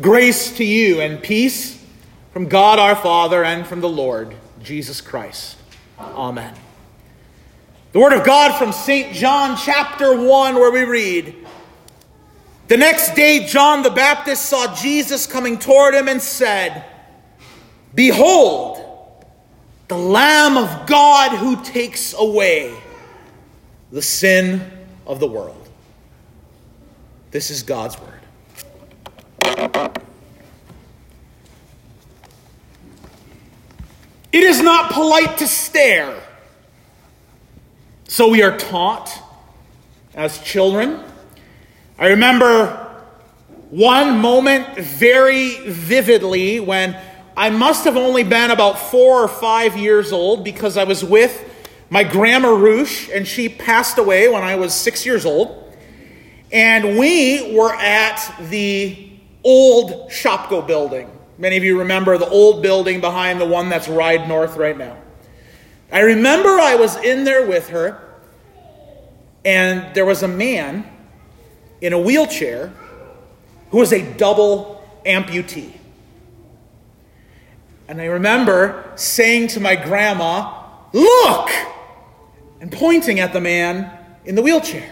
Grace to you and peace from God our Father and from the Lord Jesus Christ. Amen. The Word of God from St. John chapter 1, where we read The next day, John the Baptist saw Jesus coming toward him and said, Behold, the Lamb of God who takes away the sin of the world. This is God's Word. It is not polite to stare. So we are taught as children. I remember one moment very vividly when I must have only been about four or five years old because I was with my grandma Roosh, and she passed away when I was six years old. And we were at the old Shopko building. Many of you remember the old building behind the one that's Ride North right now. I remember I was in there with her, and there was a man in a wheelchair who was a double amputee. And I remember saying to my grandma, Look! and pointing at the man in the wheelchair.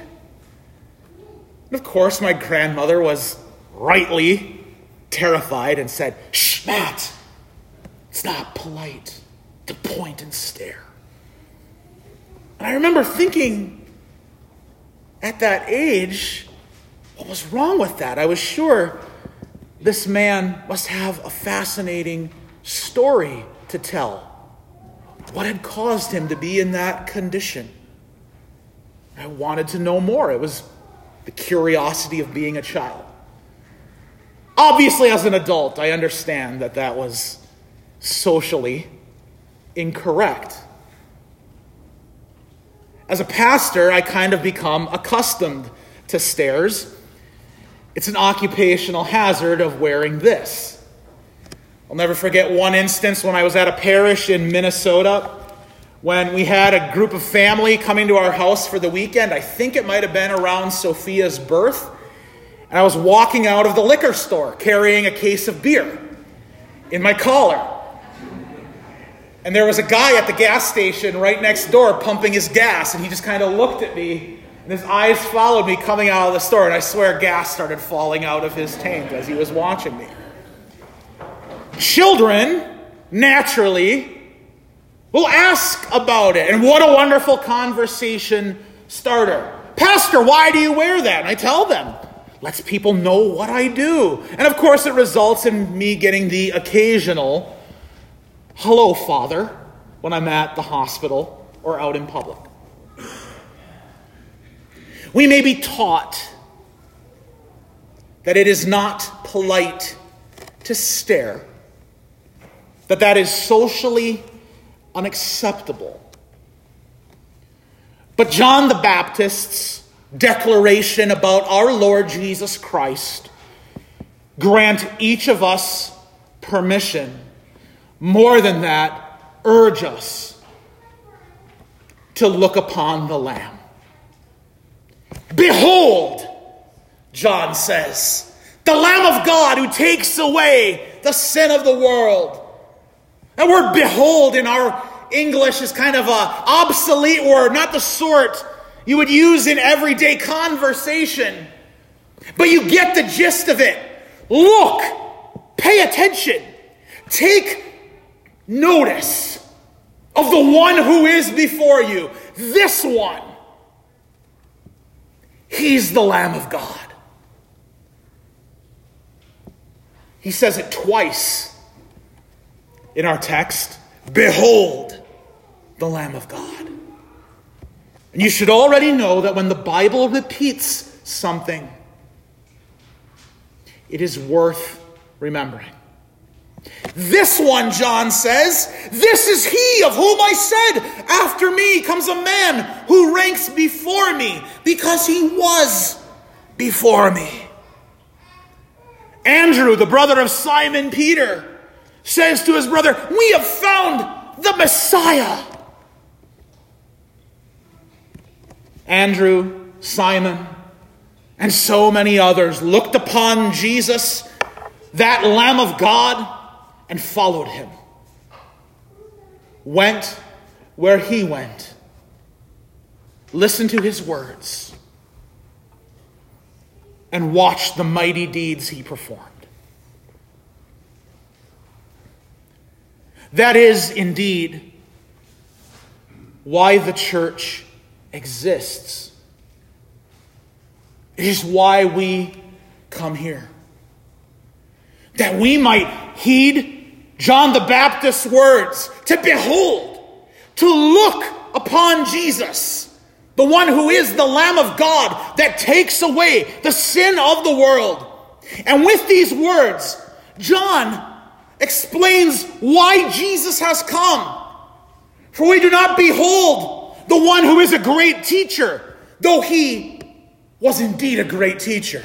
And of course, my grandmother was rightly terrified and said, Shh, Matt, it's not polite to point and stare. And I remember thinking at that age, what was wrong with that? I was sure this man must have a fascinating story to tell. What had caused him to be in that condition? I wanted to know more. It was the curiosity of being a child. Obviously, as an adult, I understand that that was socially incorrect. As a pastor, I kind of become accustomed to stares. It's an occupational hazard of wearing this. I'll never forget one instance when I was at a parish in Minnesota when we had a group of family coming to our house for the weekend. I think it might have been around Sophia's birth. And I was walking out of the liquor store carrying a case of beer in my collar. And there was a guy at the gas station right next door pumping his gas, and he just kind of looked at me, and his eyes followed me coming out of the store, and I swear gas started falling out of his tank as he was watching me. Children, naturally, will ask about it, and what a wonderful conversation starter. Pastor, why do you wear that? And I tell them, lets people know what I do. And of course, it results in me getting the occasional, hello, Father, when I'm at the hospital or out in public. We may be taught that it is not polite to stare, that that is socially unacceptable. But John the Baptist's declaration about our Lord Jesus Christ grant each of us permission. More than that, urge us to look upon the Lamb. Behold, John says, the Lamb of God who takes away the sin of the world. That word behold in our English is kind of a obsolete word, not the sort you would use in everyday conversation. But you get the gist of it. Look, pay attention, take notice of the one who is before you. This one. He's the Lamb of God. He says it twice in our text Behold the Lamb of God. And you should already know that when the Bible repeats something, it is worth remembering. This one, John says, this is he of whom I said, After me comes a man who ranks before me, because he was before me. Andrew, the brother of Simon Peter, says to his brother, We have found the Messiah. Andrew, Simon, and so many others looked upon Jesus, that Lamb of God, and followed him. Went where he went. Listened to his words. And watched the mighty deeds he performed. That is indeed why the church exists. It is why we come here. That we might heed John the Baptist's words to behold, to look upon Jesus, the one who is the Lamb of God that takes away the sin of the world. And with these words, John explains why Jesus has come. For we do not behold the one who is a great teacher, though he was indeed a great teacher.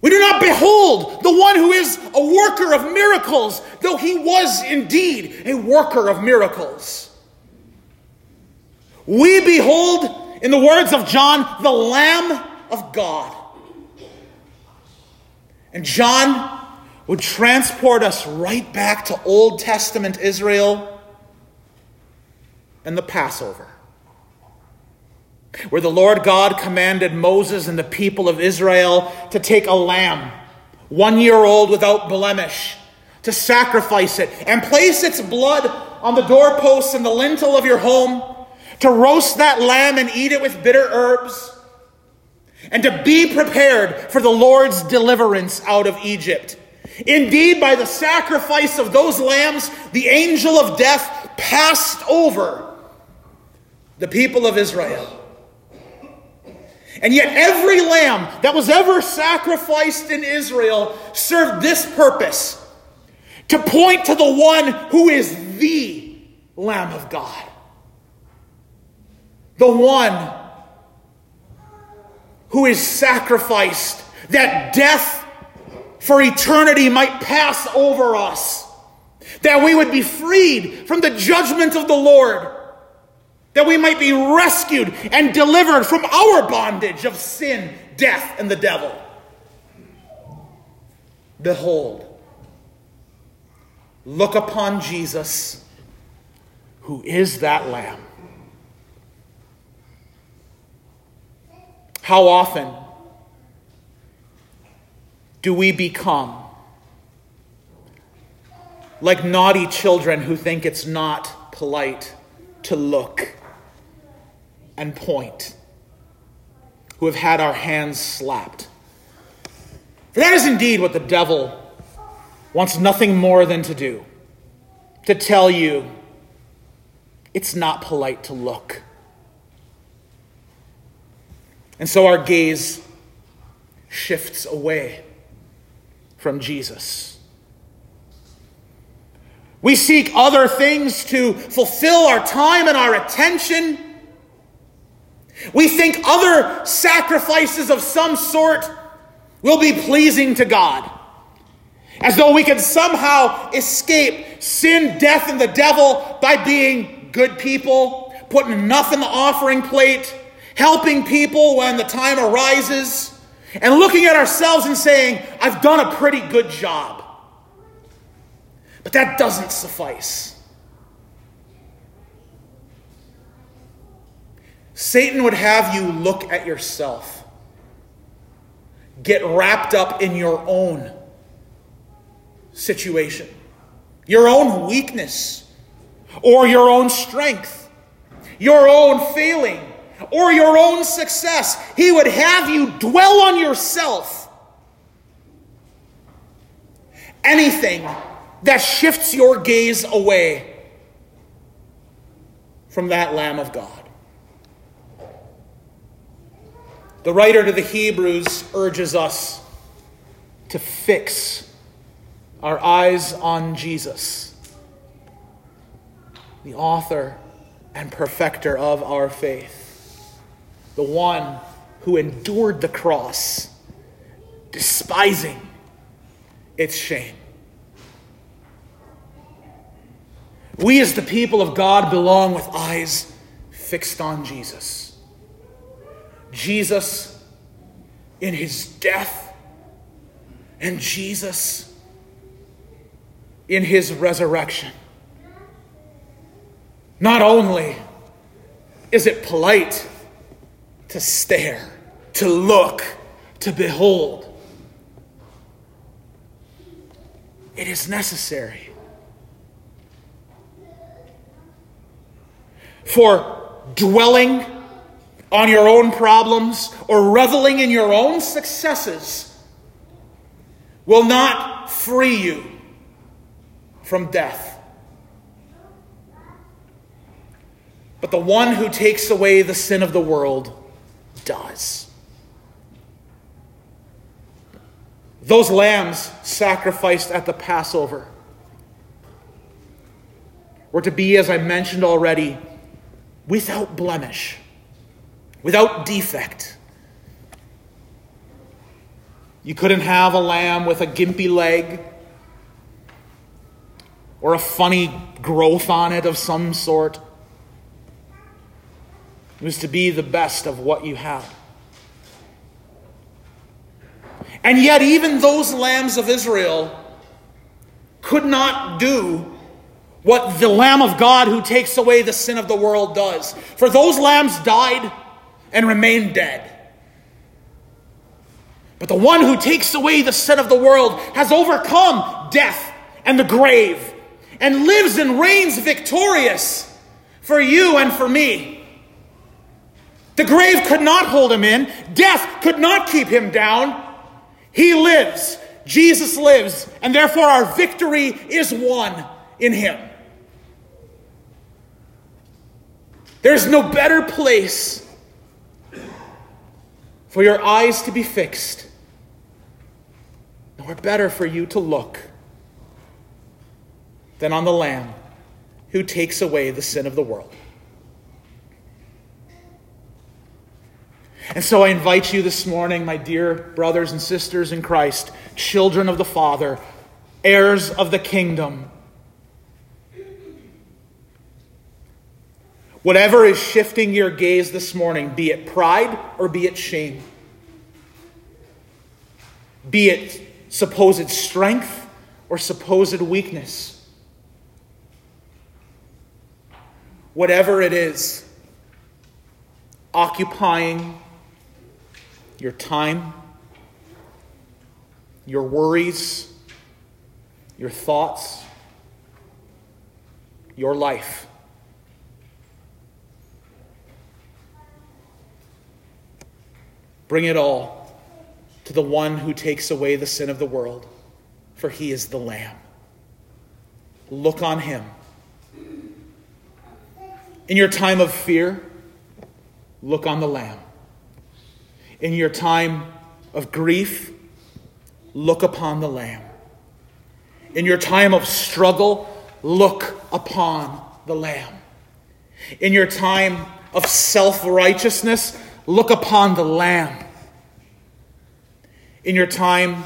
We do not behold the one who is a worker of miracles, though he was indeed a worker of miracles. We behold, in the words of John, the Lamb of God. And John would transport us right back to Old Testament Israel and the Passover, where the Lord God commanded Moses and the people of Israel to take a lamb, one year old without blemish, to sacrifice it and place its blood on the doorposts and the lintel of your home, to roast that lamb and eat it with bitter herbs, and to be prepared for the Lord's deliverance out of Egypt. Indeed, by the sacrifice of those lambs, the angel of death passed over the people of Israel. And yet, every lamb that was ever sacrificed in Israel served this purpose to point to the one who is the Lamb of God. The one who is sacrificed that death for eternity might pass over us, that we would be freed from the judgment of the Lord that we might be rescued and delivered from our bondage of sin, death, and the devil. Behold, look upon Jesus, who is that Lamb. How often do we become like naughty children who think it's not polite to look and point, who have had our hands slapped. For that is indeed what the devil wants nothing more than to do to tell you it's not polite to look. And so our gaze shifts away from Jesus. We seek other things to fulfill our time and our attention. We think other sacrifices of some sort will be pleasing to God. As though we could somehow escape sin, death, and the devil by being good people, putting enough in the offering plate, helping people when the time arises, and looking at ourselves and saying, I've done a pretty good job. But that doesn't suffice. Satan would have you look at yourself, get wrapped up in your own situation, your own weakness, or your own strength, your own failing, or your own success. He would have you dwell on yourself. Anything that shifts your gaze away from that Lamb of God. The writer to the Hebrews urges us to fix our eyes on Jesus, the author and perfecter of our faith, the one who endured the cross, despising its shame. We, as the people of God, belong with eyes fixed on Jesus. Jesus, in his death, And Jesus, in his resurrection, not only is it polite to stare, to look, to behold, it is necessary. For dwelling on your own problems or reveling in your own successes will not free you from death. But the one who takes away the sin of the world does. Those lambs sacrificed at the Passover were to be, as I mentioned already, without blemish, without defect. You couldn't have a lamb with a gimpy leg or a funny growth on it of some sort. It was to be the best of what you had. And yet, even those lambs of Israel could not do what the Lamb of God who takes away the sin of the world does. For those lambs died and remain dead. But the one who takes away the sin of the world has overcome death and the grave and lives and reigns victorious for you and for me. The grave could not hold him in, death could not keep him down. He lives, Jesus lives, and therefore our victory is won in him. There's no better place for your eyes to be fixed, nor better for you to look than on the Lamb who takes away the sin of the world. And so I invite you this morning, my dear brothers and sisters in Christ, children of the Father, heirs of the kingdom. Whatever is shifting your gaze this morning, be it pride or be it shame, be it supposed strength or supposed weakness, whatever it is, occupying your time, your worries, your thoughts, your life. Bring it all to the one who takes away the sin of the world, for he is the Lamb. Look on him. In your time of fear, look on the Lamb. In your time of grief, look upon the Lamb. In your time of struggle, look upon the Lamb. In your time of self righteousness, look upon the Lamb. In your time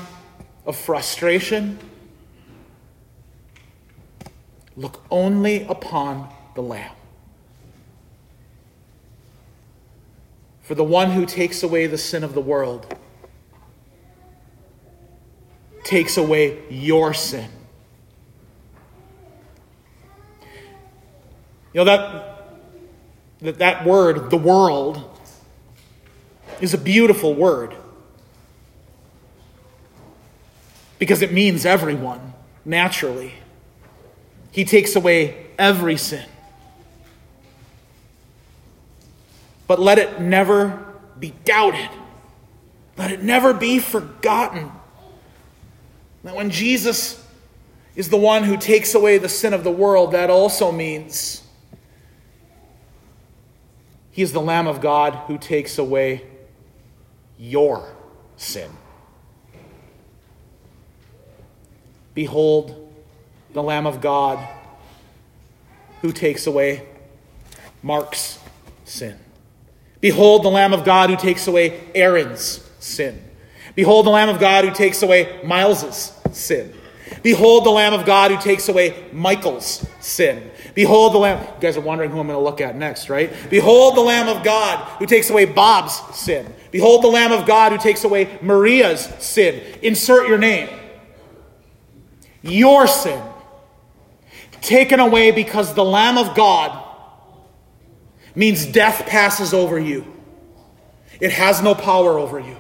of frustration, look only upon the Lamb. for the one who takes away the sin of the world takes away your sin. You know that that, that word, the world, is a beautiful word. Because it means everyone, naturally. He takes away every sin. But let it never be doubted. Let it never be forgotten that when Jesus is the one who takes away the sin of the world, that also means he is the Lamb of God who takes away your sin. Behold, the Lamb of God who takes away Mark's sin. Behold the Lamb of God who takes away Aaron's sin. Behold the Lamb of God who takes away Miles's sin. Behold the Lamb of God who takes away Michael's sin. Behold the Lamb. You guys are wondering who I'm going to look at next, right? Behold the Lamb of God who takes away Bob's sin. Behold the Lamb of God who takes away Maria's sin. Insert your name. Your sin. Taken away because the Lamb of God means death passes over you, it has no power over you.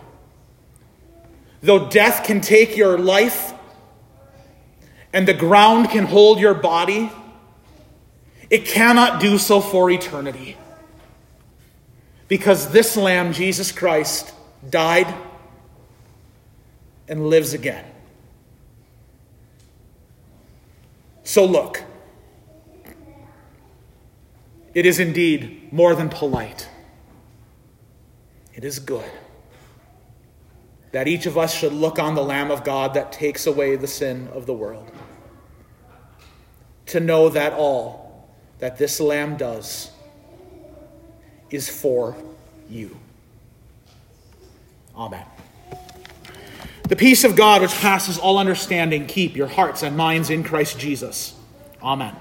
Though death can take your life and the ground can hold your body, it cannot do so for eternity. Because this Lamb, Jesus Christ, died and lives again. So look, it is indeed more than polite. It is good that each of us should look on the Lamb of God that takes away the sin of the world. To know that all that this Lamb does is for you. Amen. The peace of God, which passes all understanding, keep your hearts and minds in Christ Jesus. Amen.